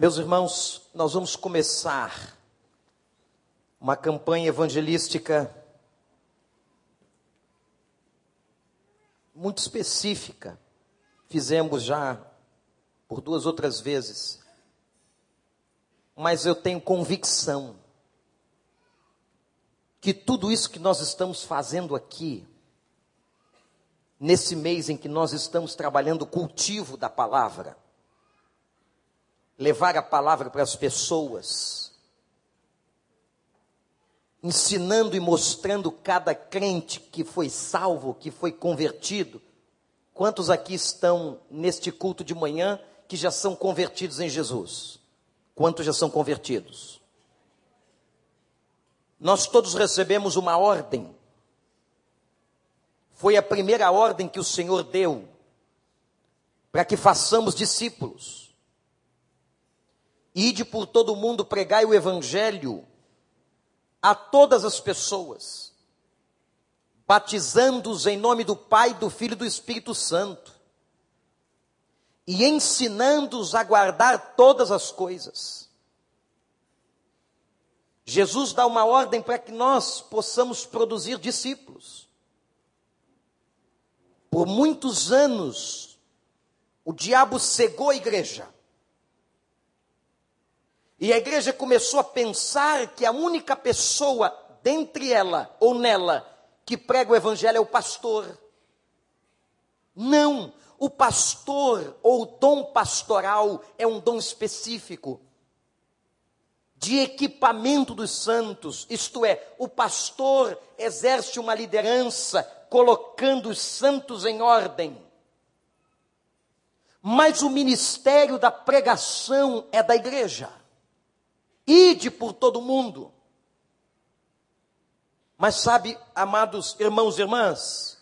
Meus irmãos, nós vamos começar uma campanha evangelística muito específica. Fizemos já por duas outras vezes. Mas eu tenho convicção que tudo isso que nós estamos fazendo aqui, nesse mês em que nós estamos trabalhando o cultivo da palavra, levar a palavra para as pessoas, ensinando e mostrando cada crente que foi salvo, que foi convertido. Quantos aqui estão neste culto de manhã que já são convertidos em Jesus? Quantos já são convertidos? Nós todos recebemos uma ordem. Foi a primeira ordem que o Senhor deu para que façamos discípulos. Ide por todo o mundo, pregai o evangelho a todas as pessoas, batizando-os em nome do Pai, do Filho e do Espírito Santo, e ensinando-os a guardar todas as coisas. Jesus dá uma ordem para que nós possamos produzir discípulos. Por muitos anos, o diabo cegou a igreja e a igreja começou a pensar que a única pessoa dentre ela ou nela que prega o evangelho é o pastor. Não, o pastor ou o dom pastoral é um dom específico de equipamento dos santos, isto é, o pastor exerce uma liderança colocando os santos em ordem. Mas o ministério da pregação é da igreja. Ide por todo mundo. Mas sabe, amados irmãos e irmãs,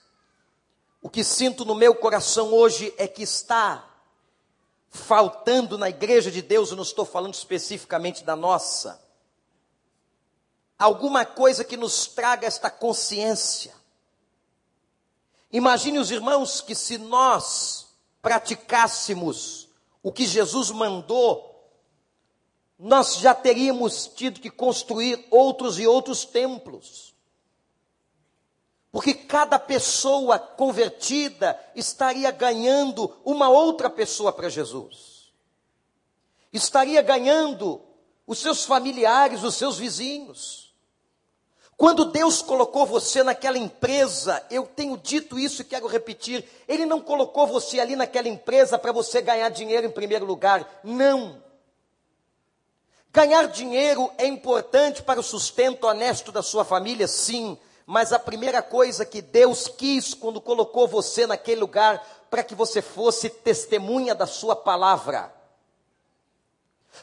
o que sinto no meu coração hoje é que está faltando na igreja de Deus, eu não estou falando especificamente da nossa, alguma coisa que nos traga esta consciência. Imagine os irmãos que se nós praticássemos o que Jesus mandou nós já teríamos tido que construir outros e outros templos. Porque cada pessoa convertida estaria ganhando uma outra pessoa para Jesus. Estaria ganhando os seus familiares, os seus vizinhos. Quando Deus colocou você naquela empresa, eu tenho dito isso e quero repetir, Ele não colocou você ali naquela empresa para você ganhar dinheiro em primeiro lugar. Não. Ganhar dinheiro é importante para o sustento honesto da sua família, sim, mas a primeira coisa que Deus quis quando colocou você naquele lugar para que você fosse testemunha da sua palavra.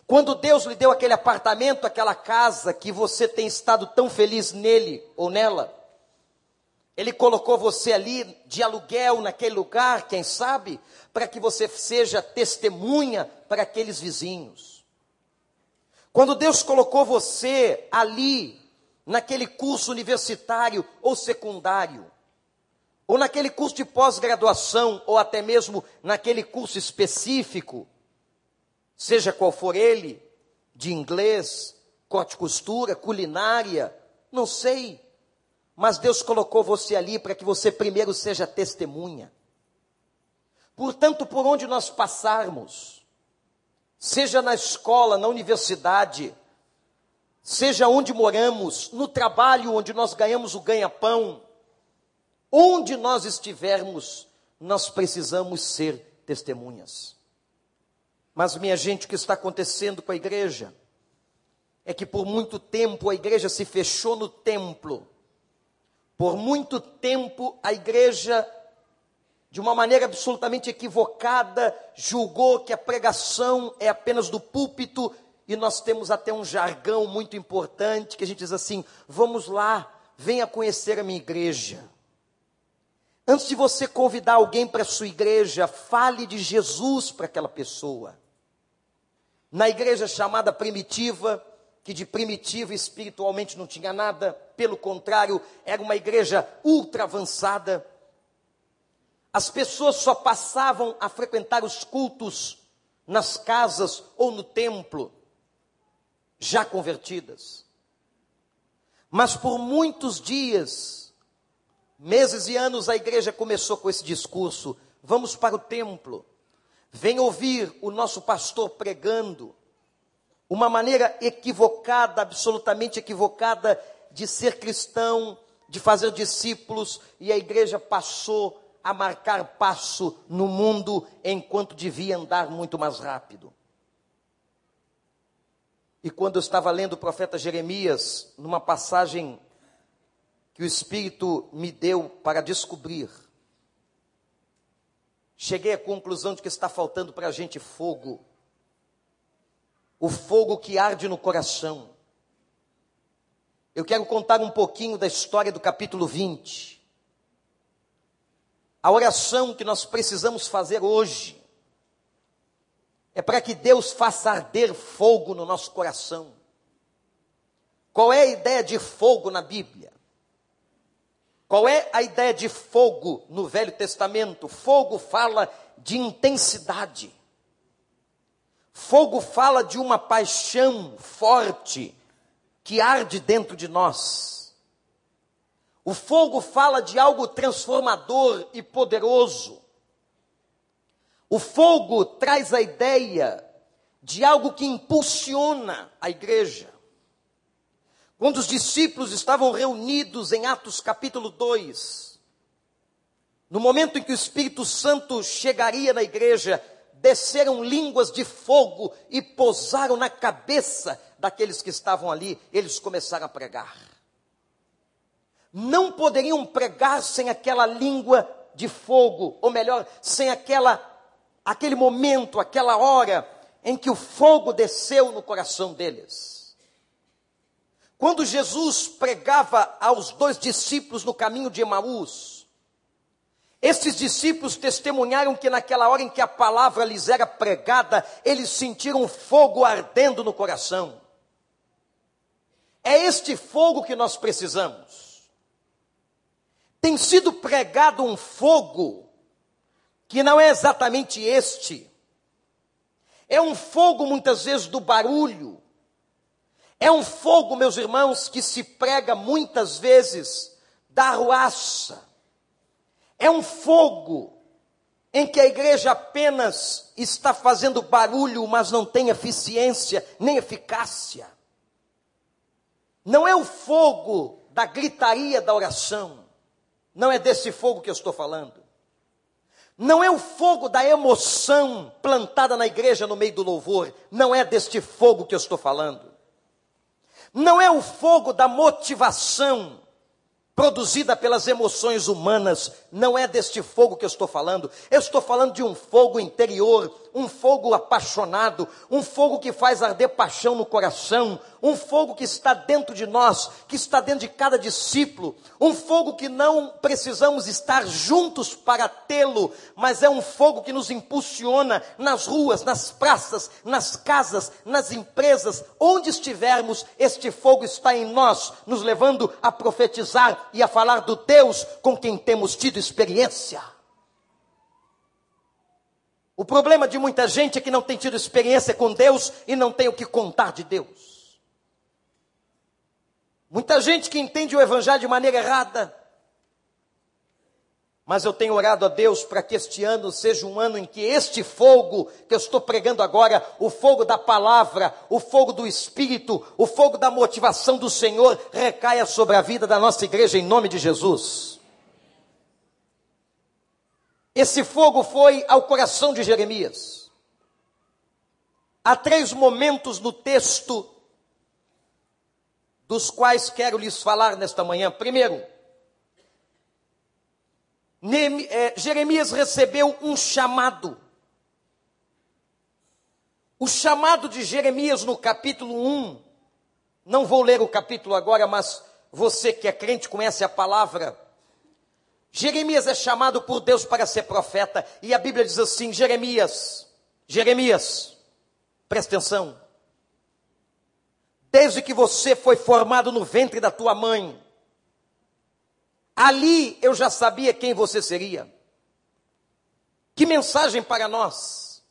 Quando Deus lhe deu aquele apartamento, aquela casa que você tem estado tão feliz nele ou nela, ele colocou você ali de aluguel naquele lugar, quem sabe, para que você seja testemunha para aqueles vizinhos. Quando Deus colocou você ali, naquele curso universitário ou secundário, ou naquele curso de pós-graduação, ou até mesmo naquele curso específico, seja qual for ele, de inglês, corte costura, culinária, não sei. Mas Deus colocou você ali para que você primeiro seja testemunha. Portanto, por onde nós passarmos, seja na escola, na universidade, seja onde moramos, no trabalho onde nós ganhamos o ganha-pão, onde nós estivermos, nós precisamos ser testemunhas. Mas, minha gente, o que está acontecendo com a igreja é que por muito tempo a igreja se fechou no templo, por muito tempo a igreja de uma maneira absolutamente equivocada, julgou que a pregação é apenas do púlpito, e nós temos até um jargão muito importante que a gente diz assim: vamos lá, venha conhecer a minha igreja. Antes de você convidar alguém para a sua igreja, fale de Jesus para aquela pessoa. Na igreja chamada primitiva, que de primitiva espiritualmente não tinha nada, pelo contrário, era uma igreja ultra avançada as pessoas só passavam a frequentar os cultos nas casas ou no templo, já convertidas. Mas por muitos dias, meses e anos, a igreja começou com esse discurso: vamos para o templo, vem ouvir o nosso pastor pregando, uma maneira equivocada, absolutamente equivocada de ser cristão, de fazer discípulos, e a igreja passou a marcar passo no mundo enquanto devia andar muito mais rápido. E quando eu estava lendo o profeta Jeremias, numa passagem que o Espírito me deu para descobrir, cheguei à conclusão de que está faltando para a gente fogo. O fogo que arde no coração. Eu quero contar um pouquinho da história do capítulo 20. A oração que nós precisamos fazer hoje é para que Deus faça arder fogo no nosso coração. Qual é a ideia de fogo na Bíblia? Qual é a ideia de fogo no Velho Testamento? Fogo fala de intensidade. Fogo fala de uma paixão forte que arde dentro de nós. O fogo fala de algo transformador e poderoso. O fogo traz a ideia de algo que impulsiona a igreja. Quando os discípulos estavam reunidos em Atos capítulo 2, no momento em que o Espírito Santo chegaria na igreja, desceram línguas de fogo e pousaram na cabeça daqueles que estavam ali, eles começaram a pregar. Não poderiam pregar sem aquela língua de fogo, ou melhor, sem aquela aquele momento, aquela hora em que o fogo desceu no coração deles. Quando Jesus pregava aos dois discípulos no caminho de Emaús, esses discípulos testemunharam que naquela hora em que a palavra lhes era pregada, eles sentiram fogo ardendo no coração. É este fogo que nós precisamos. Tem sido pregado um fogo que não é exatamente este. É um fogo, muitas vezes, do barulho. É um fogo, meus irmãos, que se prega muitas vezes da arruaça. É um fogo em que a igreja apenas está fazendo barulho, mas não tem eficiência nem eficácia. Não é o fogo da gritaria da oração. Não é desse fogo que eu estou falando. Não é o fogo da emoção plantada na igreja no meio do louvor. Não é deste fogo que eu estou falando. Não é o fogo da motivação produzida pelas emoções humanas. Não é deste fogo que eu estou falando. Eu estou falando de um fogo interior, um fogo apaixonado, um fogo que faz arder paixão no coração, um fogo que está dentro de nós, que está dentro de cada discípulo, um fogo que não precisamos estar juntos para tê-lo, mas é um fogo que nos impulsiona nas ruas, nas praças, nas casas, nas empresas, onde estivermos, este fogo está em nós, nos levando a profetizar e a falar do Deus com quem temos tido experiência. O problema de muita gente é que não tem tido experiência com Deus e não tem o que contar de Deus. Muita gente que entende o Evangelho de maneira errada. Mas eu tenho orado a Deus para que este ano seja um ano em que este fogo que eu estou pregando agora, o fogo da palavra, o fogo do Espírito, o fogo da motivação do Senhor, recaia sobre a vida da nossa igreja em nome de Jesus. Esse fogo foi ao coração de Jeremias. Há três momentos no texto dos quais quero lhes falar nesta manhã. Primeiro, é, Jeremias recebeu um chamado. O chamado de Jeremias no capítulo 1, não vou ler o capítulo agora, mas você que é crente conhece a palavra. Jeremias é chamado por Deus para ser profeta, e a Bíblia diz assim: Jeremias, Jeremias, presta atenção desde que você foi formado no ventre da tua mãe. Ali eu já sabia quem você seria. Que mensagem para nós.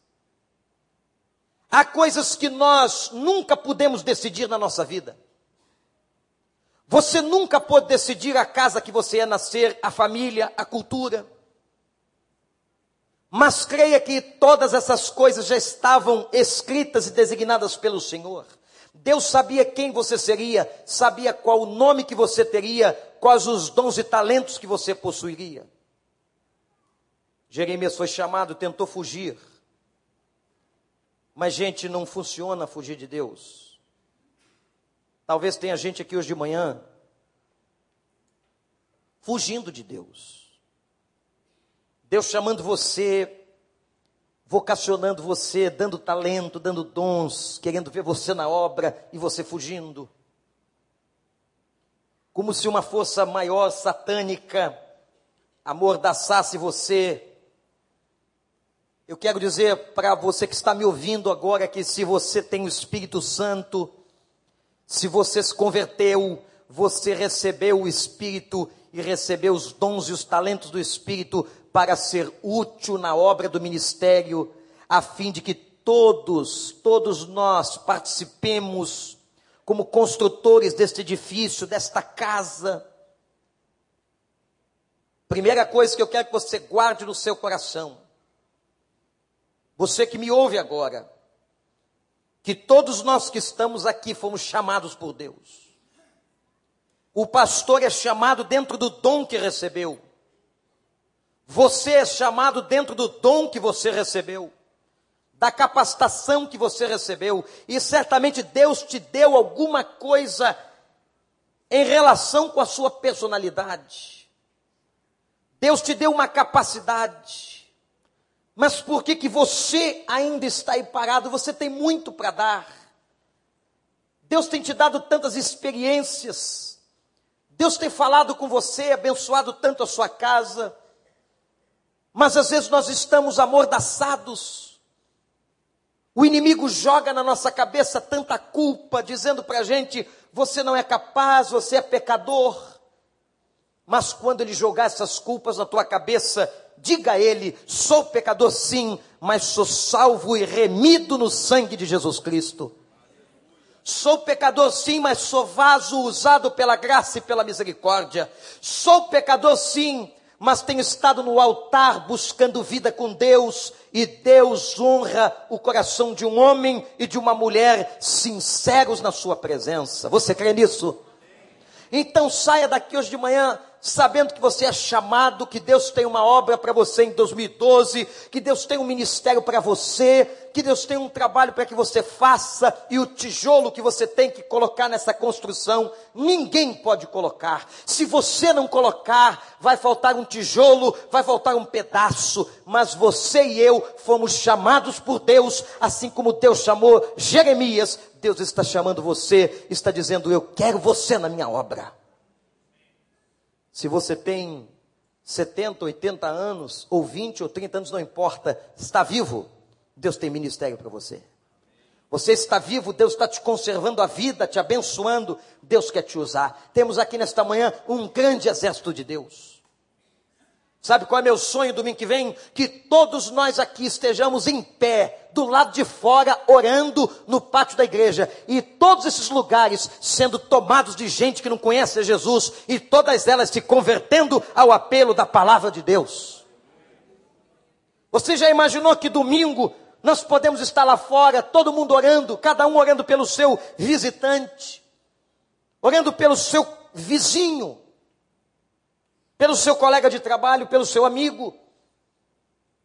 Há coisas que nós nunca podemos decidir na nossa vida. Você nunca pode decidir a casa que você ia nascer, a família, a cultura. Mas creia que todas essas coisas já estavam escritas e designadas pelo Senhor. Deus sabia quem você seria, sabia qual o nome que você teria, quais os dons e talentos que você possuiria. Jeremias foi chamado, tentou fugir. Mas, gente, não funciona fugir de Deus. Talvez tenha gente aqui hoje de manhã fugindo de Deus. Deus chamando você, vocacionando você, dando talento, dando dons, querendo ver você na obra e você fugindo. Como se uma força maior satânica amordaçasse você. Eu quero dizer para você que está me ouvindo agora que se você tem o Espírito Santo, se você se converteu, você recebeu o Espírito e recebeu os dons e os talentos do Espírito para ser útil na obra do ministério, a fim de que todos, todos nós participemos como construtores deste edifício, desta casa. Primeira coisa que eu quero que você guarde no seu coração, você que me ouve agora, que todos nós que estamos aqui fomos chamados por Deus. O pastor é chamado dentro do dom que recebeu. Você é chamado dentro do dom que você recebeu, da capacitação que você recebeu, e certamente Deus te deu alguma coisa em relação com a sua personalidade. Deus te deu uma capacidade. Mas por que que você ainda está aí parado? Você tem muito para dar. Deus tem te dado tantas experiências. Deus tem falado com você, abençoado tanto a sua casa. Mas às vezes nós estamos amordaçados. O inimigo joga na nossa cabeça tanta culpa, dizendo para a gente: você não é capaz, você é pecador. Mas quando ele jogar essas culpas na tua cabeça, diga a ele: sou pecador sim, mas sou salvo e remido no sangue de Jesus Cristo. Sou pecador sim, mas sou vaso usado pela graça e pela misericórdia. Sou pecador sim, mas tenho estado no altar buscando vida com Deus, e Deus honra o coração de um homem e de uma mulher sinceros na sua presença. Você crê nisso? Então saia daqui hoje de manhã sabendo que você é chamado, que Deus tem uma obra para você em 2012, que Deus tem um ministério para você, que Deus tem um trabalho para que você faça, e o tijolo que você tem que colocar nessa construção, ninguém pode colocar. Se você não colocar, vai faltar um tijolo, vai faltar um pedaço, mas você e eu fomos chamados por Deus, assim como Deus chamou Jeremias, Deus está chamando você, está dizendo: Eu quero você na minha obra. Se você tem 70, 80 anos, ou 20 ou 30 anos, não importa, está vivo, Deus tem ministério para você. Você está vivo, Deus está te conservando a vida, te abençoando, Deus quer te usar. Temos aqui nesta manhã um grande exército de Deus. Sabe qual é meu sonho domingo que vem? Que todos nós aqui estejamos em pé, do lado de fora, orando no pátio da igreja. E todos esses lugares sendo tomados de gente que não conhece Jesus. E todas elas se convertendo ao apelo da palavra de Deus. Você já imaginou que domingo nós podemos estar lá fora, todo mundo orando, cada um orando pelo seu visitante, orando pelo seu vizinho, pelo seu colega de trabalho, pelo seu amigo,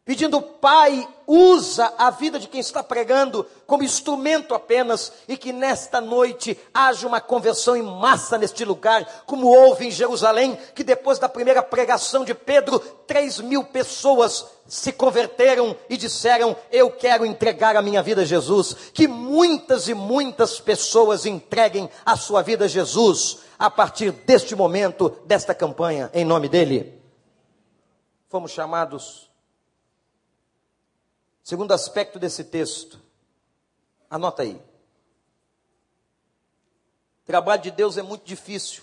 pedindo, Pai, usa a vida de quem está pregando como instrumento apenas, e que nesta noite haja uma conversão em massa neste lugar, como houve em Jerusalém, que depois da primeira pregação de Pedro, três mil pessoas se converteram e disseram: Eu quero entregar a minha vida a Jesus. Que muitas e muitas pessoas entreguem a sua vida a Jesus a partir deste momento, desta campanha, em nome dele. Fomos chamados. Segundo aspecto desse texto, anota aí. Trabalho de Deus é muito difícil.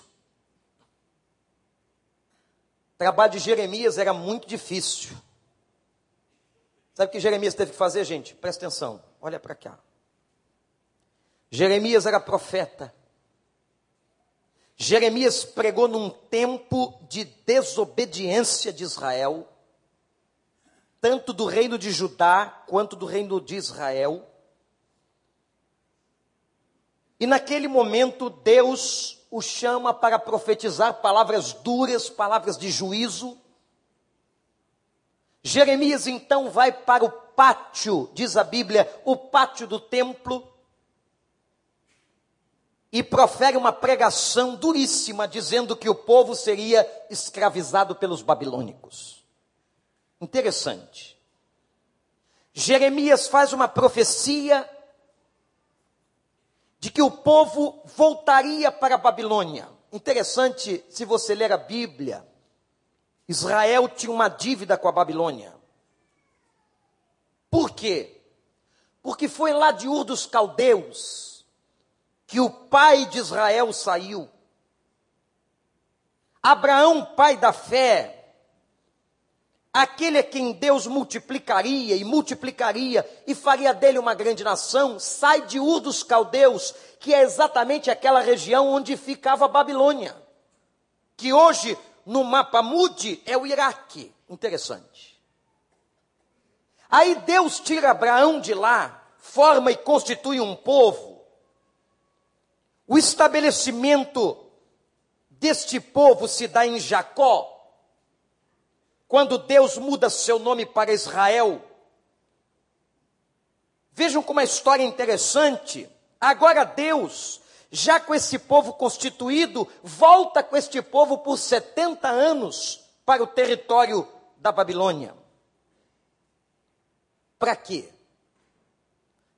Trabalho de Jeremias era muito difícil. Sabe o que Jeremias teve que fazer, gente? Presta atenção, olha para cá. Jeremias era profeta. Jeremias pregou num tempo de desobediência de Israel, tanto do reino de Judá quanto do reino de Israel. E naquele momento Deus o chama para profetizar palavras duras, palavras de juízo. Jeremias então vai para o pátio, diz a Bíblia, o pátio do templo, e profere uma pregação duríssima, dizendo que o povo seria escravizado pelos babilônicos. Interessante. Jeremias faz uma profecia de que o povo voltaria para a Babilônia. Interessante, se você ler a Bíblia, Israel tinha uma dívida com a Babilônia. Por quê? Porque foi lá de Ur dos Caldeus que o pai de Israel saiu. Abraão, pai da fé, aquele a quem Deus multiplicaria e multiplicaria e faria dele uma grande nação, sai de Ur dos Caldeus, que é exatamente aquela região onde ficava a Babilônia, que hoje no mapa mude é o Iraque. Interessante. Aí Deus tira Abraão de lá, forma e constitui um povo, o estabelecimento deste povo se dá em Jacó, quando Deus muda seu nome para Israel. Vejam como a história é interessante. Agora Deus, já com esse povo constituído, volta com este povo por 70 anos para o território da Babilônia. Para quê?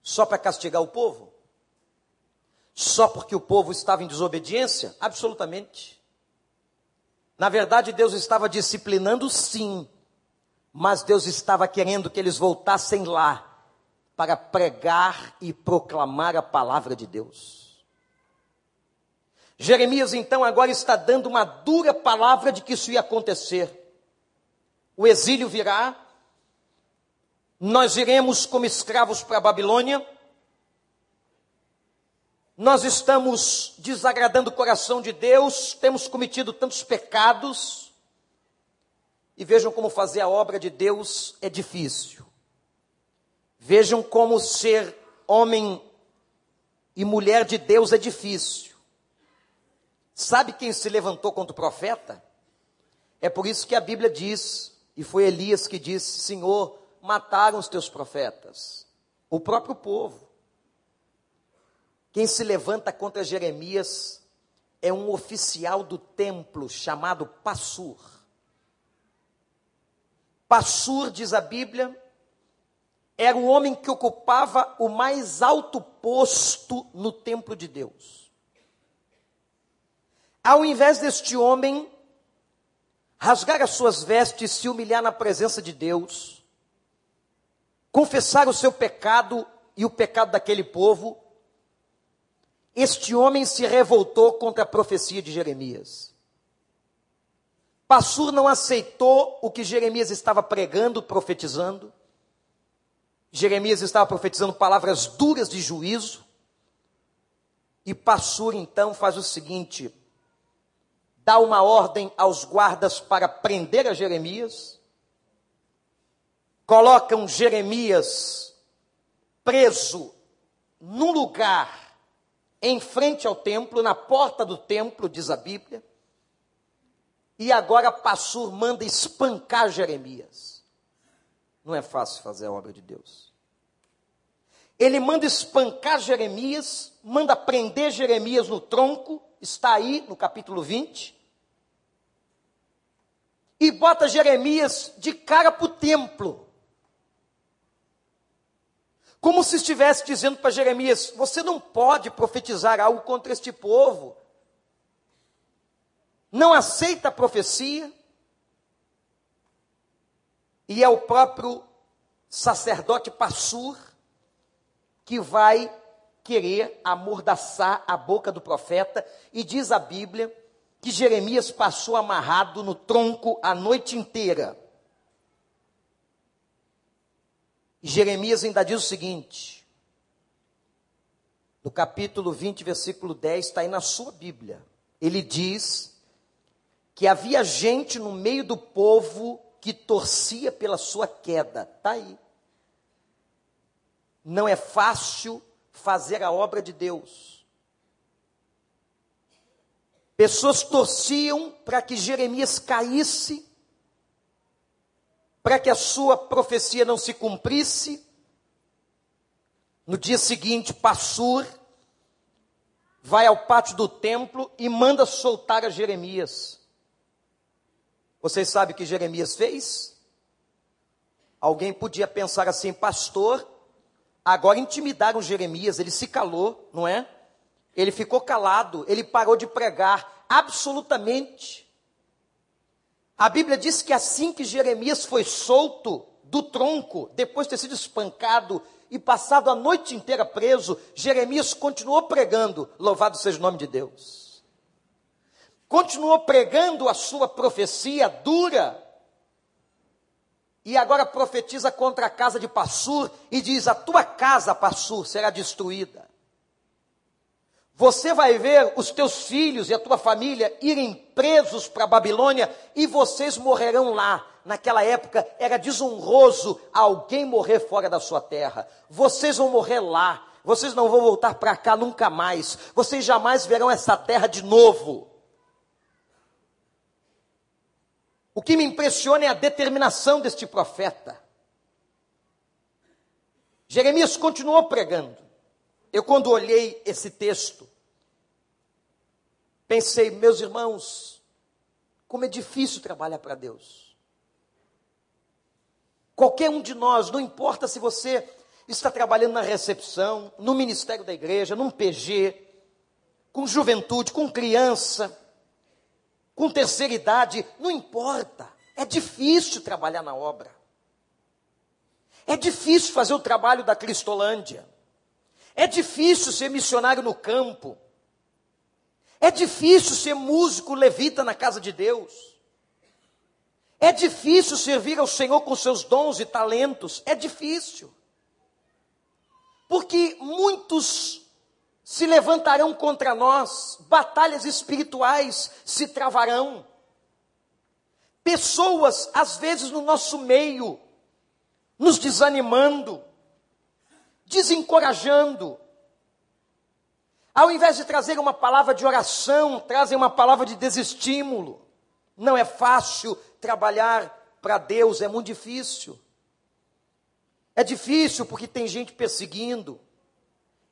Só para castigar o povo? Só porque o povo estava em desobediência? Absolutamente. Na verdade, Deus estava disciplinando sim, mas Deus estava querendo que eles voltassem lá para pregar e proclamar a palavra de Deus. Jeremias então agora está dando uma dura palavra de que isso ia acontecer. O exílio virá, nós iremos como escravos para a Babilônia, nós estamos desagradando o coração de Deus, temos cometido tantos pecados, e vejam como fazer a obra de Deus é difícil. Vejam como ser homem e mulher de Deus é difícil. Sabe quem se levantou contra o profeta? É por isso que a Bíblia diz, e foi Elias que disse: Senhor, mataram os teus profetas, o próprio povo. Quem se levanta contra Jeremias é um oficial do templo chamado Passur. Passur, diz a Bíblia, era o homem que ocupava o mais alto posto no templo de Deus. Ao invés deste homem rasgar as suas vestes, se humilhar na presença de Deus, confessar o seu pecado e o pecado daquele povo, este homem se revoltou contra a profecia de Jeremias. Passur não aceitou o que Jeremias estava pregando, profetizando. Jeremias estava profetizando palavras duras de juízo. E Passur então faz o seguinte: dá uma ordem aos guardas para prender a Jeremias, colocam Jeremias preso num lugar em frente ao templo, na porta do templo, diz a Bíblia. E agora Passur manda espancar Jeremias. Não é fácil fazer a obra de Deus. Ele manda espancar Jeremias, manda prender Jeremias no tronco, está aí no capítulo 20. E bota Jeremias de cara para o templo. Como se estivesse dizendo para Jeremias: Você não pode profetizar algo contra este povo. Não aceita a profecia. E é o próprio sacerdote Passur que vai querer amordaçar a boca do profeta. E diz a Bíblia que Jeremias passou amarrado no tronco a noite inteira. Jeremias ainda diz o seguinte: no capítulo 20, versículo 10, está aí na sua Bíblia. Ele diz que havia gente no meio do povo que torcia pela sua queda. Está aí. Não é fácil fazer a obra de Deus. Pessoas torciam para que Jeremias caísse, para que a sua profecia não se cumprisse. No dia seguinte, Passur vai ao pátio do templo e manda soltar a Jeremias. Vocês sabem o que Jeremias fez? Alguém podia pensar assim, pastor, agora intimidaram Jeremias, ele se calou, não é? Ele ficou calado, ele parou de pregar, absolutamente. A Bíblia diz que assim que Jeremias foi solto do tronco, depois de ter sido espancado e passado a noite inteira preso, Jeremias continuou pregando, louvado seja o nome de Deus continuou pregando a sua profecia dura, e agora profetiza contra a casa de Passur e diz: A tua casa, Passur, será destruída. Você vai ver os teus filhos e a tua família irem presos para a Babilônia e vocês morrerão lá. Naquela época era desonroso alguém morrer fora da sua terra. Vocês vão morrer lá. Vocês não vão voltar para cá nunca mais. Vocês jamais verão essa terra de novo. O que me impressiona é a determinação deste profeta. Jeremias continuou pregando. Eu, quando olhei esse texto, pensei, meus irmãos, como é difícil trabalhar para Deus. Qualquer um de nós, não importa se você está trabalhando na recepção, no ministério da igreja, num PG, com juventude, com criança, com terceira idade, não importa. É difícil trabalhar na obra. É difícil fazer o trabalho da Cristolândia. É difícil ser missionário no campo. É difícil ser músico levita na casa de Deus. É difícil servir ao Senhor com seus dons e talentos. É difícil. Porque muitos se levantarão contra nós, batalhas espirituais se travarão. Pessoas, às vezes, no nosso meio, nos desanimando, desencorajando. Ao invés de trazer uma palavra de oração, trazem uma palavra de desestímulo. Não é fácil trabalhar para Deus, é muito difícil. É difícil porque tem gente perseguindo.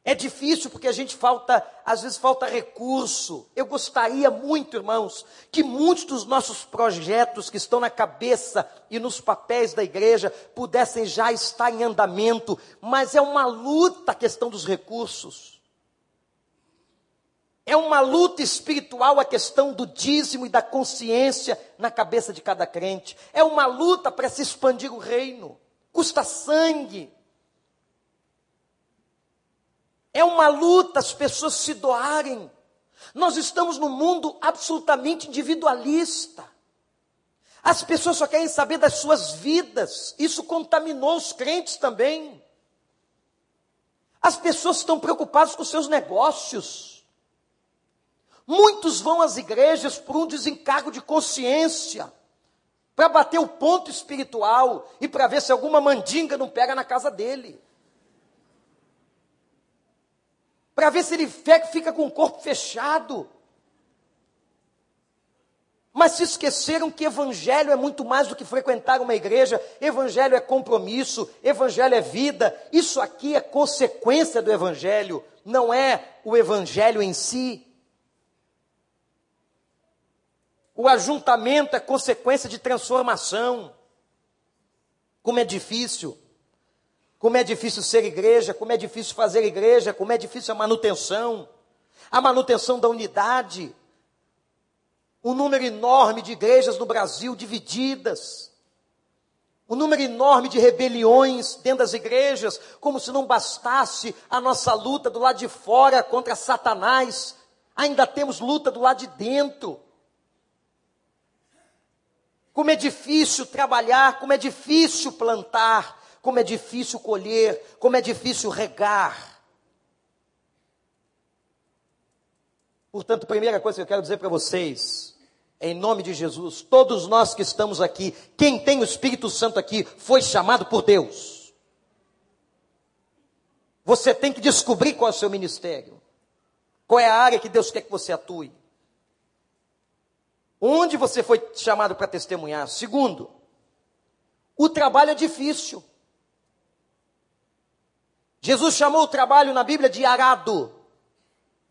É difícil porque a gente falta, às vezes falta recurso. Eu gostaria muito, irmãos, que muitos dos nossos projetos que estão na cabeça e nos papéis da igreja pudessem já estar em andamento, mas é uma luta a questão dos recursos. É uma luta espiritual a questão do dízimo e da consciência na cabeça de cada crente. É uma luta para se expandir o reino. Custa sangue, é uma luta as pessoas se doarem. Nós estamos num mundo absolutamente individualista. As pessoas só querem saber das suas vidas. Isso contaminou os crentes também. As pessoas estão preocupadas com seus negócios. Muitos vão às igrejas por um desencargo de consciência, para bater o ponto espiritual e para ver se alguma mandinga não pega na casa dele. Para ver se ele fica com o corpo fechado. Mas se esqueceram que evangelho é muito mais do que frequentar uma igreja, evangelho é compromisso, evangelho é vida. Isso aqui é consequência do evangelho, não é o evangelho em si. O ajuntamento é consequência de transformação. Como é difícil como é difícil ser igreja, como é difícil fazer igreja, como é difícil a manutenção, a manutenção da unidade. Um número enorme de igrejas no Brasil divididas. Um número enorme de rebeliões dentro das igrejas, como se não bastasse a nossa luta do lado de fora contra Satanás, ainda temos luta do lado de dentro. Como é difícil trabalhar, como é difícil plantar, como é difícil colher, como é difícil regar. Portanto, primeira coisa que eu quero dizer para vocês, em nome de Jesus, todos nós que estamos aqui, quem tem o Espírito Santo aqui, foi chamado por Deus. Você tem que descobrir qual é o seu ministério, qual é a área que Deus quer que você atue. Onde você foi chamado para testemunhar? Segundo, o trabalho é difícil. Jesus chamou o trabalho na Bíblia de arado.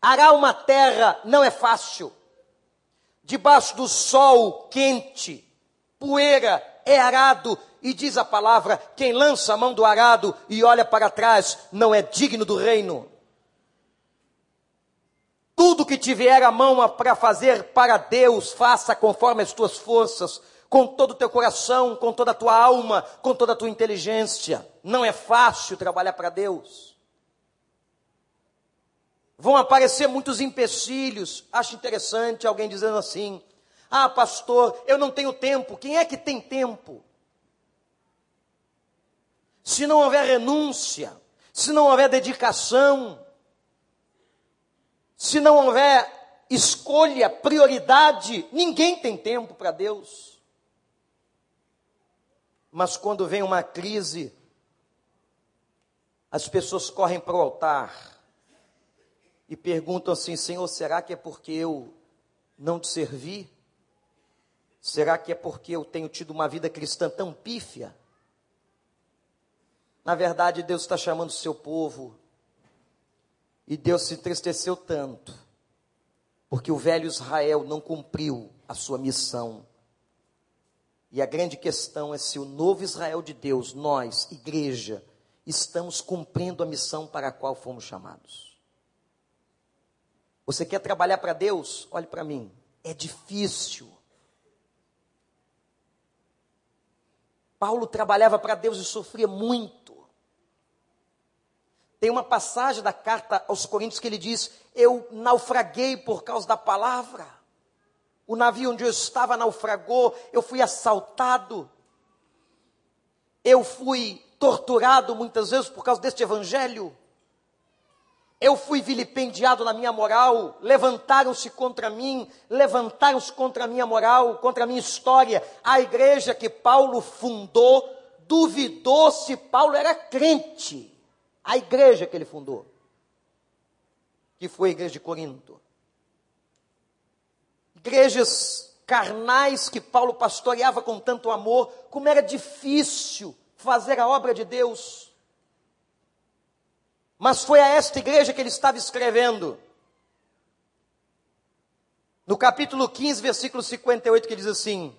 Arar uma terra não é fácil. Debaixo do sol quente, poeira é arado, e diz a palavra: quem lança a mão do arado e olha para trás não é digno do reino. Tudo que tiver a mão para fazer para Deus, faça conforme as tuas forças, com todo o teu coração, com toda a tua alma, com toda a tua inteligência. Não é fácil trabalhar para Deus. Vão aparecer muitos empecilhos. Acho interessante alguém dizendo assim: Ah, pastor, eu não tenho tempo. Quem é que tem tempo? Se não houver renúncia, se não houver dedicação, se não houver escolha, prioridade, ninguém tem tempo para Deus. Mas quando vem uma crise, as pessoas correm para o altar e perguntam assim: Senhor, será que é porque eu não te servi? Será que é porque eu tenho tido uma vida cristã tão pífia? Na verdade, Deus está chamando o seu povo e Deus se entristeceu tanto, porque o velho Israel não cumpriu a sua missão. E a grande questão é se o novo Israel de Deus, nós, igreja, estamos cumprindo a missão para a qual fomos chamados. Você quer trabalhar para Deus? Olhe para mim. É difícil. Paulo trabalhava para Deus e sofria muito. Tem uma passagem da carta aos Coríntios que ele diz: Eu naufraguei por causa da palavra. O navio onde eu estava naufragou, eu fui assaltado, eu fui torturado muitas vezes por causa deste evangelho. Eu fui vilipendiado na minha moral, levantaram-se contra mim, levantaram-se contra a minha moral, contra a minha história. A igreja que Paulo fundou duvidou se Paulo era crente a igreja que ele fundou, que foi a igreja de Corinto. Igrejas carnais que Paulo pastoreava com tanto amor, como era difícil fazer a obra de Deus. Mas foi a esta igreja que ele estava escrevendo. No capítulo 15, versículo 58, que diz assim: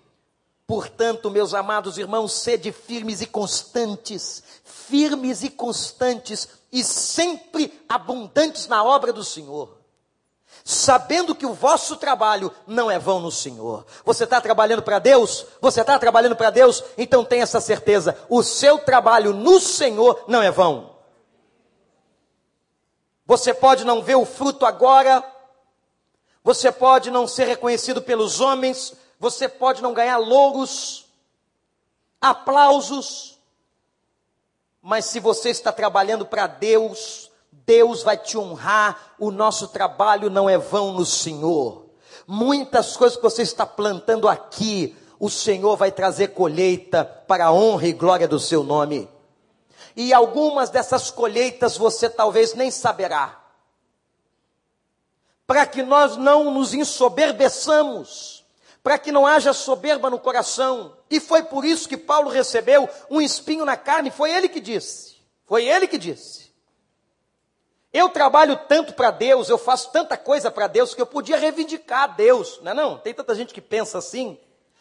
Portanto, meus amados irmãos, sede firmes e constantes, firmes e constantes, e sempre abundantes na obra do Senhor, sabendo que o vosso trabalho não é vão no Senhor. Você está trabalhando para Deus? Você está trabalhando para Deus? Então tenha essa certeza: o seu trabalho no Senhor não é vão. Você pode não ver o fruto agora, você pode não ser reconhecido pelos homens, você pode não ganhar louros, aplausos, mas se você está trabalhando para Deus, Deus vai te honrar. O nosso trabalho não é vão no Senhor. Muitas coisas que você está plantando aqui, o Senhor vai trazer colheita para a honra e glória do seu nome. E algumas dessas colheitas você talvez nem saberá. Para que nós não nos ensoberbeçamos para que não haja soberba no coração. E foi por isso que Paulo recebeu um espinho na carne, foi ele que disse. Foi ele que disse. Eu trabalho tanto para Deus, eu faço tanta coisa para Deus que eu podia reivindicar a Deus, não é não? Tem tanta gente que pensa assim.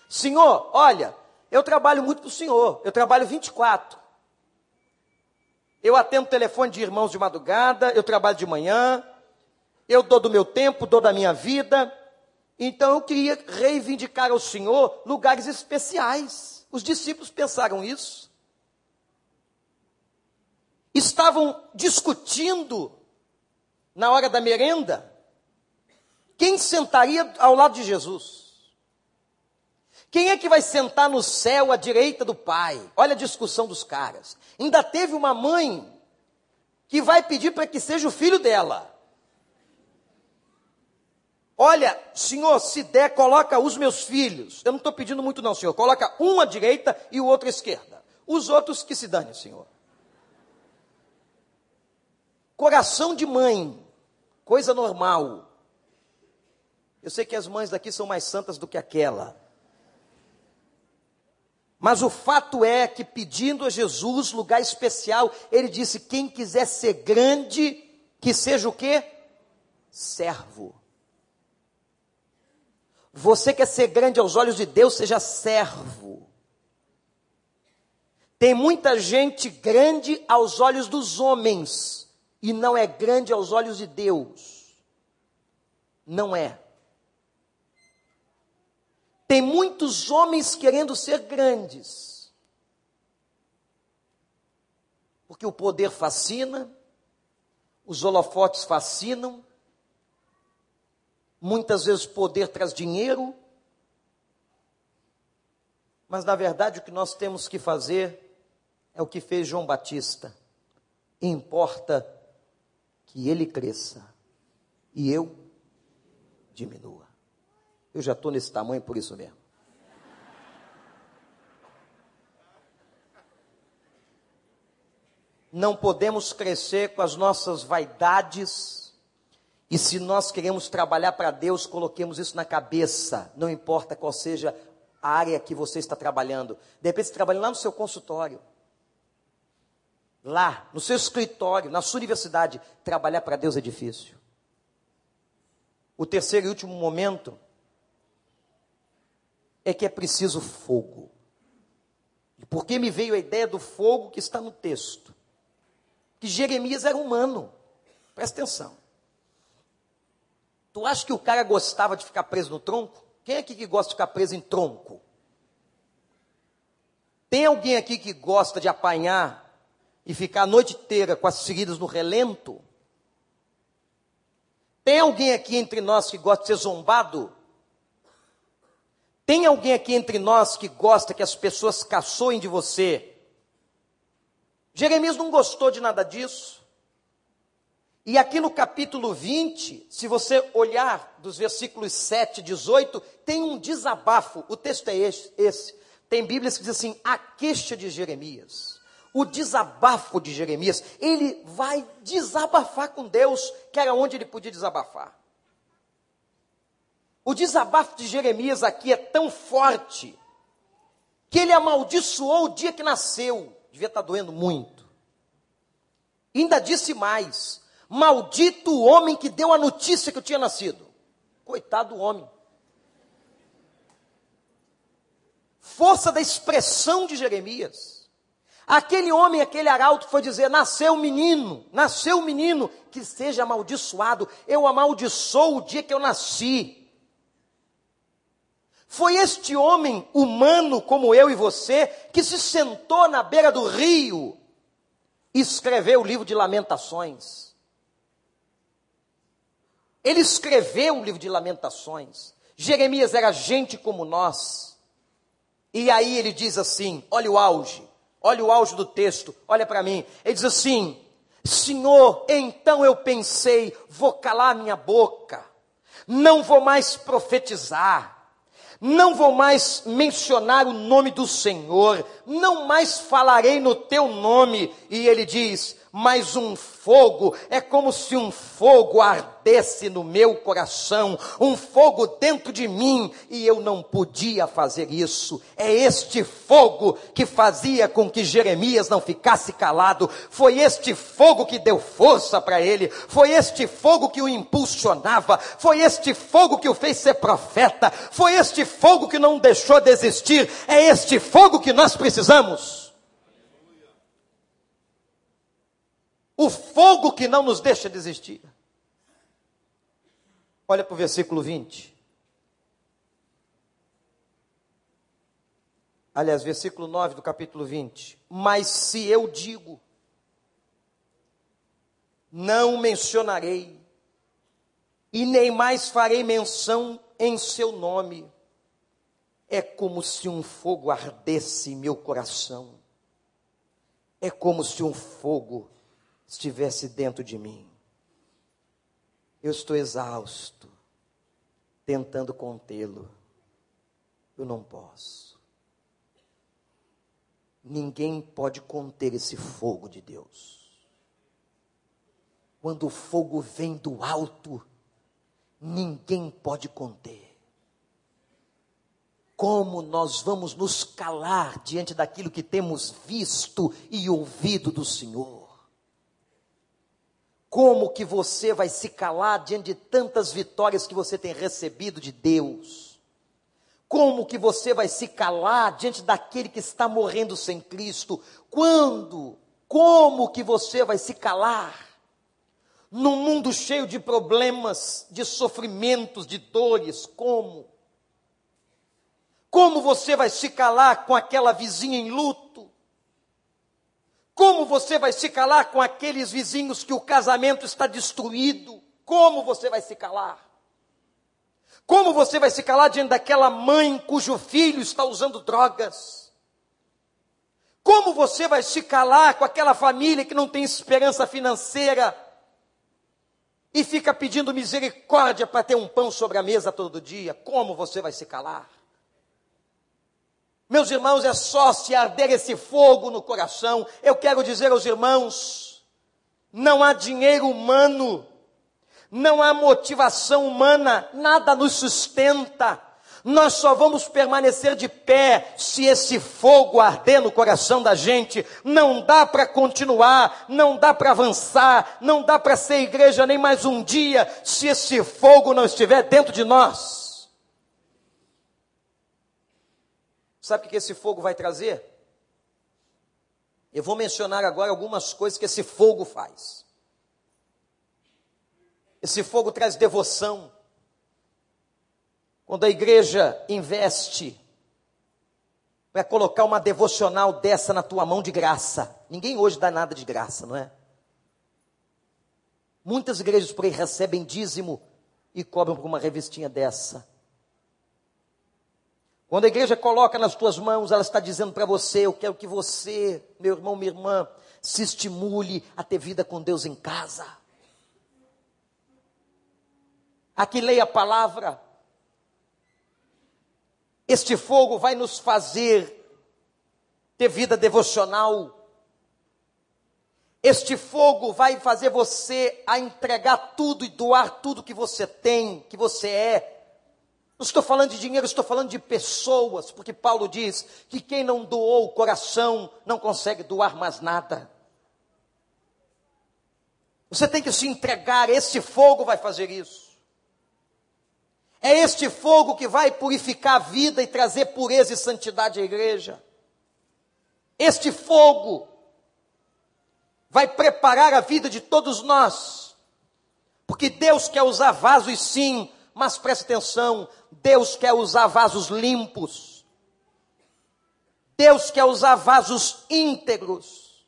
Senhor, olha, eu trabalho muito para o Senhor, eu trabalho 24. Eu atendo telefone de irmãos de madrugada, eu trabalho de manhã, eu dou do meu tempo, dou da minha vida, então eu queria reivindicar ao Senhor lugares especiais. Os discípulos pensaram isso. Estavam discutindo na hora da merenda quem sentaria ao lado de Jesus. Quem é que vai sentar no céu à direita do Pai? Olha a discussão dos caras. Ainda teve uma mãe que vai pedir para que seja o filho dela. Olha, senhor, se der, coloca os meus filhos. Eu não estou pedindo muito, não, senhor. Coloca um à direita e o outro à esquerda. Os outros que se dane, senhor. Coração de mãe, coisa normal. Eu sei que as mães daqui são mais santas do que aquela. Mas o fato é que pedindo a Jesus lugar especial, ele disse: quem quiser ser grande, que seja o quê? Servo. Você quer ser grande aos olhos de Deus, seja servo. Tem muita gente grande aos olhos dos homens e não é grande aos olhos de Deus. Não é. Tem muitos homens querendo ser grandes. Porque o poder fascina, os holofotes fascinam, muitas vezes poder traz dinheiro, mas na verdade o que nós temos que fazer é o que fez João Batista. Importa que ele cresça e eu diminua. Eu já estou nesse tamanho por isso mesmo. Não podemos crescer com as nossas vaidades. E se nós queremos trabalhar para Deus, coloquemos isso na cabeça. Não importa qual seja a área que você está trabalhando. De repente, você trabalha lá no seu consultório. Lá, no seu escritório, na sua universidade. Trabalhar para Deus é difícil. O terceiro e último momento é que é preciso fogo. E por que me veio a ideia do fogo que está no texto? Que Jeremias era humano. Presta atenção. Tu acha que o cara gostava de ficar preso no tronco? Quem é aqui que gosta de ficar preso em tronco? Tem alguém aqui que gosta de apanhar e ficar a noite inteira com as feridas no relento? Tem alguém aqui entre nós que gosta de ser zombado? Tem alguém aqui entre nós que gosta que as pessoas caçoem de você? Jeremias não gostou de nada disso. E aqui no capítulo 20, se você olhar dos versículos 7 e 18, tem um desabafo. O texto é esse. esse. Tem Bíblias que dizem assim: a queixa de Jeremias. O desabafo de Jeremias. Ele vai desabafar com Deus, que era onde ele podia desabafar. O desabafo de Jeremias aqui é tão forte que ele amaldiçoou o dia que nasceu. Devia estar doendo muito. Ainda disse mais: Maldito o homem que deu a notícia que eu tinha nascido. Coitado do homem. Força da expressão de Jeremias. Aquele homem, aquele arauto foi dizer: nasceu um menino, nasceu um menino, que seja amaldiçoado. Eu amaldiçoo o dia que eu nasci. Foi este homem humano como eu e você que se sentou na beira do rio e escreveu o livro de Lamentações. Ele escreveu o livro de Lamentações. Jeremias era gente como nós. E aí ele diz assim: olha o auge, olha o auge do texto, olha para mim. Ele diz assim: Senhor, então eu pensei, vou calar minha boca, não vou mais profetizar não vou mais mencionar o nome do Senhor, não mais falarei no teu nome. E ele diz: mas um fogo, é como se um fogo ardesse no meu coração, um fogo dentro de mim, e eu não podia fazer isso. É este fogo que fazia com que Jeremias não ficasse calado, foi este fogo que deu força para ele, foi este fogo que o impulsionava, foi este fogo que o fez ser profeta, foi este fogo que não deixou desistir, é este fogo que nós precisamos. O fogo que não nos deixa desistir. Olha para o versículo 20. Aliás, versículo 9 do capítulo 20. Mas se eu digo, não mencionarei, e nem mais farei menção em seu nome, é como se um fogo ardesse em meu coração, é como se um fogo estivesse dentro de mim. Eu estou exausto. tentando contê-lo. Eu não posso. Ninguém pode conter esse fogo de Deus. Quando o fogo vem do alto, ninguém pode conter. Como nós vamos nos calar diante daquilo que temos visto e ouvido do Senhor? Como que você vai se calar diante de tantas vitórias que você tem recebido de Deus? Como que você vai se calar diante daquele que está morrendo sem Cristo? Quando? Como que você vai se calar? Num mundo cheio de problemas, de sofrimentos, de dores, como? Como você vai se calar com aquela vizinha em luto? Como você vai se calar com aqueles vizinhos que o casamento está destruído? Como você vai se calar? Como você vai se calar diante daquela mãe cujo filho está usando drogas? Como você vai se calar com aquela família que não tem esperança financeira e fica pedindo misericórdia para ter um pão sobre a mesa todo dia? Como você vai se calar? Meus irmãos, é só se arder esse fogo no coração. Eu quero dizer aos irmãos: não há dinheiro humano, não há motivação humana, nada nos sustenta. Nós só vamos permanecer de pé se esse fogo arder no coração da gente. Não dá para continuar, não dá para avançar, não dá para ser igreja nem mais um dia se esse fogo não estiver dentro de nós. Sabe o que esse fogo vai trazer? Eu vou mencionar agora algumas coisas que esse fogo faz. Esse fogo traz devoção. Quando a igreja investe para colocar uma devocional dessa na tua mão de graça. Ninguém hoje dá nada de graça, não é? Muitas igrejas por aí recebem dízimo e cobram por uma revistinha dessa. Quando a igreja coloca nas tuas mãos, ela está dizendo para você: Eu quero que você, meu irmão, minha irmã, se estimule a ter vida com Deus em casa. Aqui leia a palavra. Este fogo vai nos fazer ter vida devocional. Este fogo vai fazer você a entregar tudo e doar tudo que você tem, que você é, não estou falando de dinheiro, estou falando de pessoas, porque Paulo diz que quem não doou o coração não consegue doar mais nada. Você tem que se entregar, esse fogo vai fazer isso. É este fogo que vai purificar a vida e trazer pureza e santidade à igreja. Este fogo vai preparar a vida de todos nós, porque Deus quer usar vasos sim, mas preste atenção, Deus quer usar vasos limpos. Deus quer usar vasos íntegros.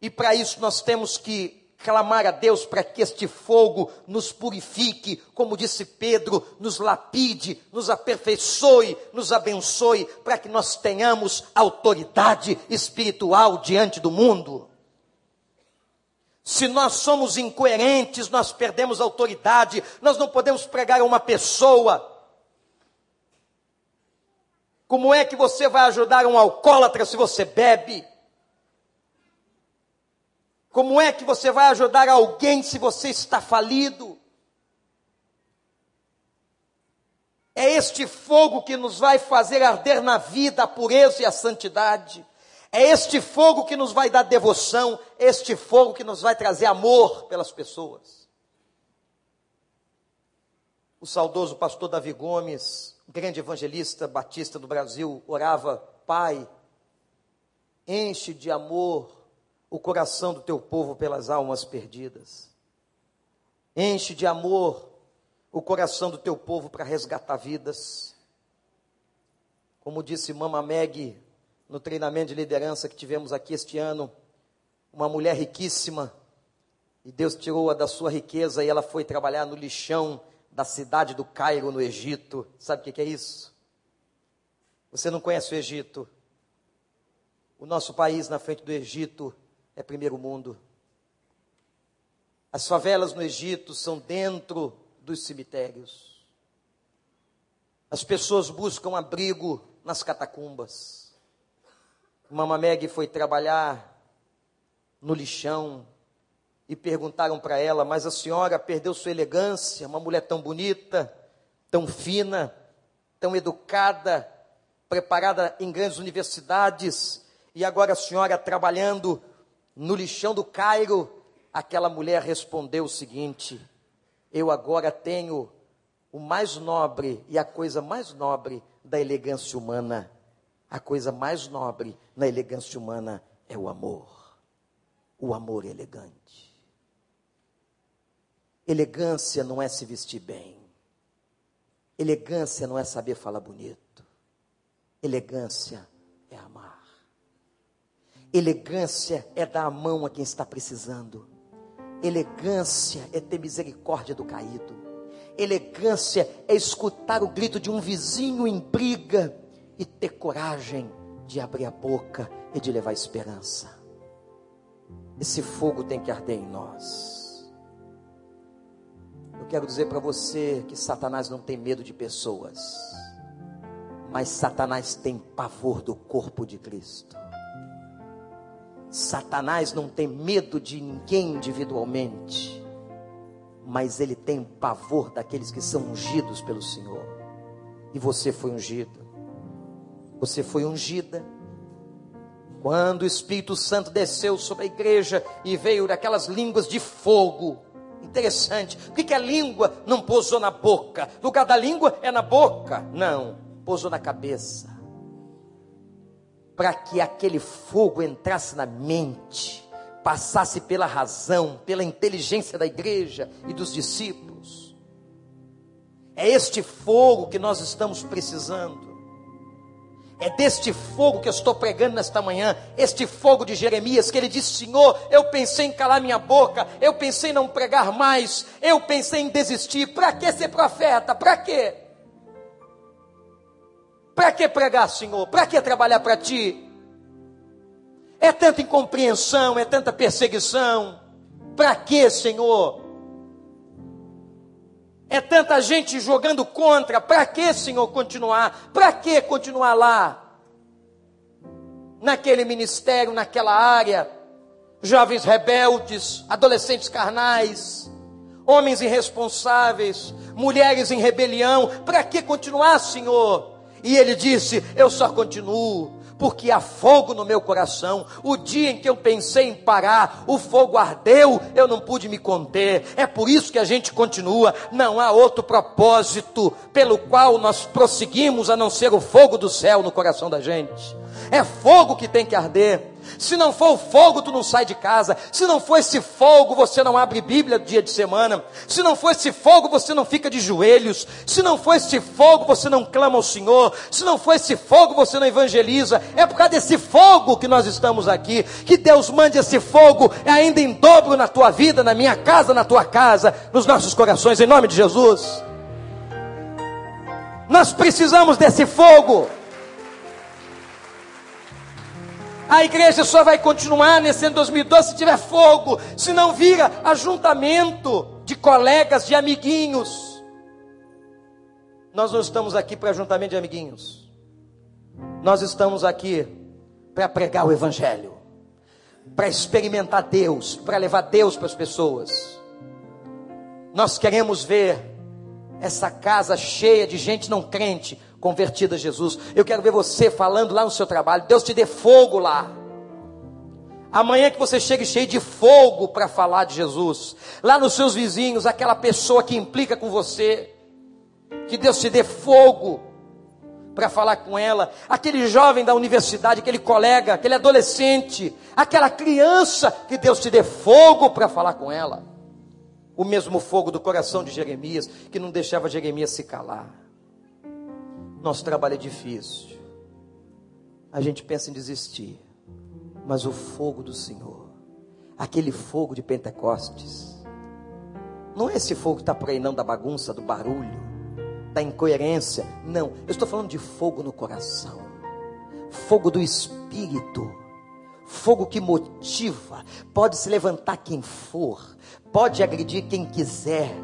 E para isso nós temos que clamar a Deus para que este fogo nos purifique, como disse Pedro, nos lapide, nos aperfeiçoe, nos abençoe, para que nós tenhamos autoridade espiritual diante do mundo. Se nós somos incoerentes, nós perdemos autoridade. Nós não podemos pregar a uma pessoa. Como é que você vai ajudar um alcoólatra se você bebe? Como é que você vai ajudar alguém se você está falido? É este fogo que nos vai fazer arder na vida a pureza e a santidade. É este fogo que nos vai dar devoção, este fogo que nos vai trazer amor pelas pessoas. O saudoso pastor Davi Gomes, grande evangelista batista do Brasil, orava: Pai, enche de amor o coração do teu povo pelas almas perdidas. Enche de amor o coração do teu povo para resgatar vidas. Como disse Mama Meg, no treinamento de liderança que tivemos aqui este ano, uma mulher riquíssima, e Deus tirou-a da sua riqueza e ela foi trabalhar no lixão da cidade do Cairo, no Egito. Sabe o que é isso? Você não conhece o Egito? O nosso país na frente do Egito é primeiro mundo. As favelas no Egito são dentro dos cemitérios. As pessoas buscam abrigo nas catacumbas. Mama Meg foi trabalhar no lixão e perguntaram para ela: Mas a senhora perdeu sua elegância, uma mulher tão bonita, tão fina, tão educada, preparada em grandes universidades, e agora a senhora trabalhando no lixão do Cairo. Aquela mulher respondeu o seguinte: Eu agora tenho o mais nobre e a coisa mais nobre da elegância humana. A coisa mais nobre na elegância humana é o amor. O amor elegante. Elegância não é se vestir bem. Elegância não é saber falar bonito. Elegância é amar. Elegância é dar a mão a quem está precisando. Elegância é ter misericórdia do caído. Elegância é escutar o grito de um vizinho em briga e ter coragem de abrir a boca e de levar esperança. Esse fogo tem que arder em nós. Eu quero dizer para você que Satanás não tem medo de pessoas, mas Satanás tem pavor do corpo de Cristo. Satanás não tem medo de ninguém individualmente mas ele tem pavor daqueles que são ungidos pelo Senhor. E você foi ungido. Você foi ungida. Quando o Espírito Santo desceu sobre a igreja e veio daquelas línguas de fogo. Interessante. Por que, que a língua não pousou na boca? O lugar da língua é na boca. Não, pousou na cabeça. Para que aquele fogo entrasse na mente passasse pela razão, pela inteligência da igreja e dos discípulos. É este fogo que nós estamos precisando. É deste fogo que eu estou pregando nesta manhã, este fogo de Jeremias, que ele disse: Senhor, eu pensei em calar minha boca, eu pensei em não pregar mais, eu pensei em desistir. Para que ser profeta? Para quê? Para que pregar, Senhor? Para que trabalhar para ti? É tanta incompreensão, é tanta perseguição. Para quê, Senhor? É tanta gente jogando contra. Para que, Senhor, continuar? Para que continuar lá? Naquele ministério, naquela área. Jovens rebeldes, adolescentes carnais, homens irresponsáveis, mulheres em rebelião. Para que continuar, Senhor? E ele disse: Eu só continuo porque há fogo no meu coração. O dia em que eu pensei em parar, o fogo ardeu, eu não pude me conter. É por isso que a gente continua. Não há outro propósito pelo qual nós prosseguimos a não ser o fogo do céu no coração da gente. É fogo que tem que arder. Se não for o fogo, tu não sai de casa. Se não for esse fogo, você não abre Bíblia dia de semana. Se não for esse fogo, você não fica de joelhos. Se não for esse fogo, você não clama ao Senhor. Se não for esse fogo, você não evangeliza. É por causa desse fogo que nós estamos aqui. Que Deus mande esse fogo ainda em dobro na tua vida, na minha casa, na tua casa, nos nossos corações, em nome de Jesus. Nós precisamos desse fogo. A igreja só vai continuar nesse ano 2012 se tiver fogo, se não vira ajuntamento de colegas, de amiguinhos. Nós não estamos aqui para ajuntamento de amiguinhos. Nós estamos aqui para pregar o evangelho, para experimentar Deus, para levar Deus para as pessoas. Nós queremos ver essa casa cheia de gente não crente, convertida a Jesus. Eu quero ver você falando lá no seu trabalho. Deus te dê fogo lá. Amanhã que você chegue cheio de fogo para falar de Jesus. Lá nos seus vizinhos, aquela pessoa que implica com você. Que Deus te dê fogo para falar com ela. Aquele jovem da universidade, aquele colega, aquele adolescente, aquela criança, que Deus te dê fogo para falar com ela. O mesmo fogo do coração de Jeremias, que não deixava Jeremias se calar. Nosso trabalho é difícil. A gente pensa em desistir. Mas o fogo do Senhor, aquele fogo de Pentecostes, não é esse fogo que está por aí, não, da bagunça, do barulho, da incoerência. Não, eu estou falando de fogo no coração, fogo do espírito, fogo que motiva. Pode se levantar quem for, pode agredir quem quiser,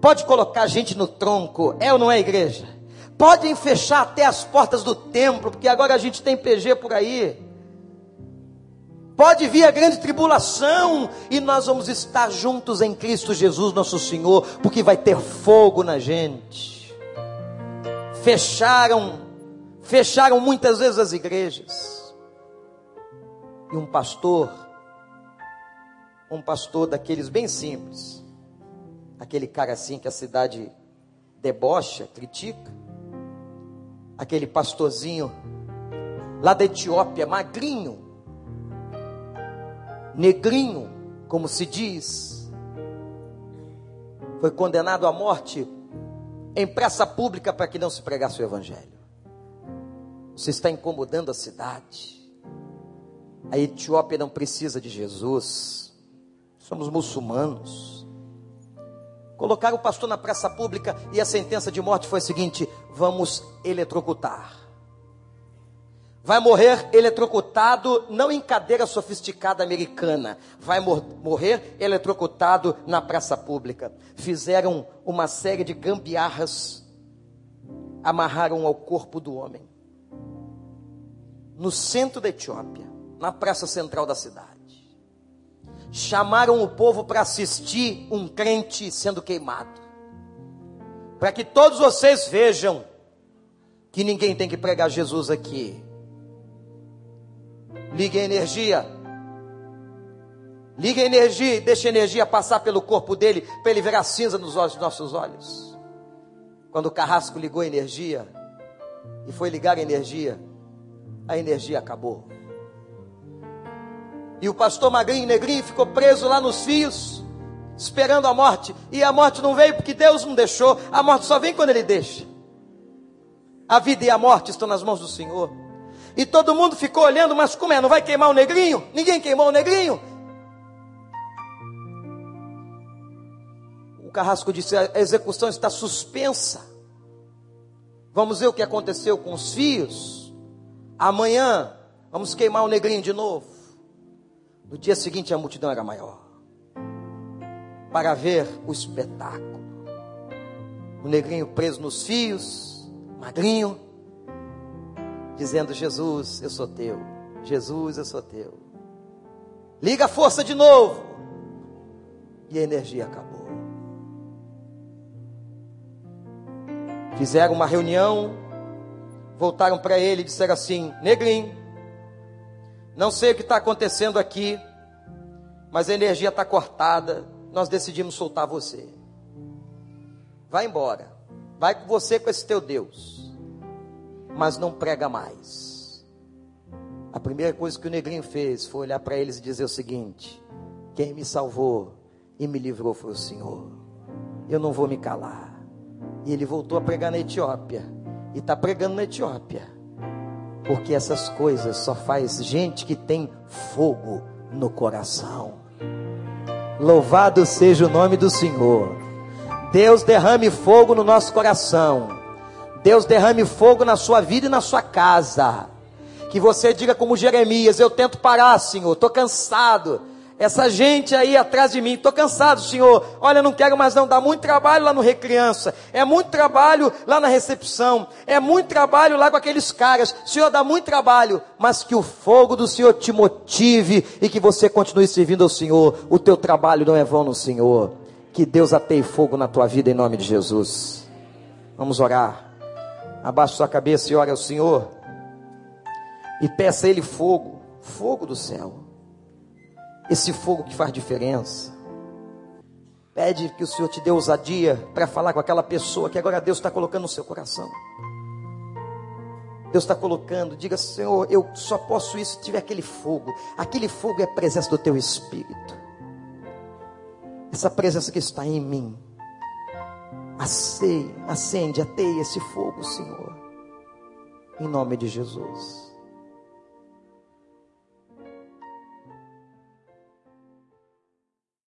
pode colocar gente no tronco, é ou não é igreja? Podem fechar até as portas do templo, porque agora a gente tem PG por aí. Pode vir a grande tribulação e nós vamos estar juntos em Cristo Jesus, nosso Senhor, porque vai ter fogo na gente. Fecharam, fecharam muitas vezes as igrejas. E um pastor, um pastor daqueles bem simples, aquele cara assim que a cidade debocha, critica, aquele pastorzinho lá da Etiópia, magrinho, negrinho, como se diz, foi condenado à morte em praça pública para que não se pregasse o evangelho. Você está incomodando a cidade. A Etiópia não precisa de Jesus. Somos muçulmanos. Colocaram o pastor na praça pública e a sentença de morte foi a seguinte: vamos eletrocutar vai morrer eletrocutado não em cadeira sofisticada americana, vai mor morrer eletrocutado na praça pública. Fizeram uma série de gambiarras, amarraram ao corpo do homem, no centro da Etiópia, na praça central da cidade. Chamaram o povo para assistir um crente sendo queimado, para que todos vocês vejam que ninguém tem que pregar Jesus aqui Ligue a energia. Ligue a energia e deixe a energia passar pelo corpo dele, para ele ver a cinza nos olhos, nossos olhos. Quando o carrasco ligou a energia, e foi ligar a energia, a energia acabou. E o pastor magrinho negrinho ficou preso lá nos fios, esperando a morte. E a morte não veio porque Deus não deixou. A morte só vem quando Ele deixa. A vida e a morte estão nas mãos do Senhor. E todo mundo ficou olhando, mas como é? Não vai queimar o negrinho? Ninguém queimou o negrinho. O carrasco disse: a execução está suspensa. Vamos ver o que aconteceu com os fios. Amanhã vamos queimar o negrinho de novo. No dia seguinte a multidão era maior. Para ver o espetáculo. O negrinho preso nos fios, magrinho dizendo: Jesus, eu sou teu. Jesus, eu sou teu. Liga a força de novo. E a energia acabou. Fizeram uma reunião, voltaram para ele e disseram assim: Negrinho, não sei o que está acontecendo aqui, mas a energia está cortada. Nós decidimos soltar você. Vai embora. Vai com você com esse teu Deus mas não prega mais. A primeira coisa que o negrinho fez foi olhar para eles e dizer o seguinte: quem me salvou e me livrou foi o Senhor. Eu não vou me calar. E ele voltou a pregar na Etiópia. E está pregando na Etiópia. Porque essas coisas só faz gente que tem fogo no coração. Louvado seja o nome do Senhor. Deus derrame fogo no nosso coração Deus derrame fogo na sua vida e na sua casa. Que você diga como Jeremias: Eu tento parar, Senhor, estou cansado. Essa gente aí atrás de mim, estou cansado, Senhor. Olha, não quero mais não. Dá muito trabalho lá no Recriança. É muito trabalho lá na recepção. É muito trabalho lá com aqueles caras. Senhor, dá muito trabalho. Mas que o fogo do Senhor te motive e que você continue servindo ao Senhor. O teu trabalho não é vão no Senhor. Que Deus ateie fogo na tua vida em nome de Jesus. Vamos orar. Abaixe sua cabeça e ore ao Senhor. E peça a Ele fogo, fogo do céu. Esse fogo que faz diferença. Pede que o Senhor te dê ousadia para falar com aquela pessoa que agora Deus está colocando no seu coração. Deus está colocando, diga Senhor, eu só posso isso se tiver aquele fogo. Aquele fogo é a presença do teu Espírito. Essa presença que está em mim Acende, acende, ateie esse fogo, Senhor. Em nome de Jesus.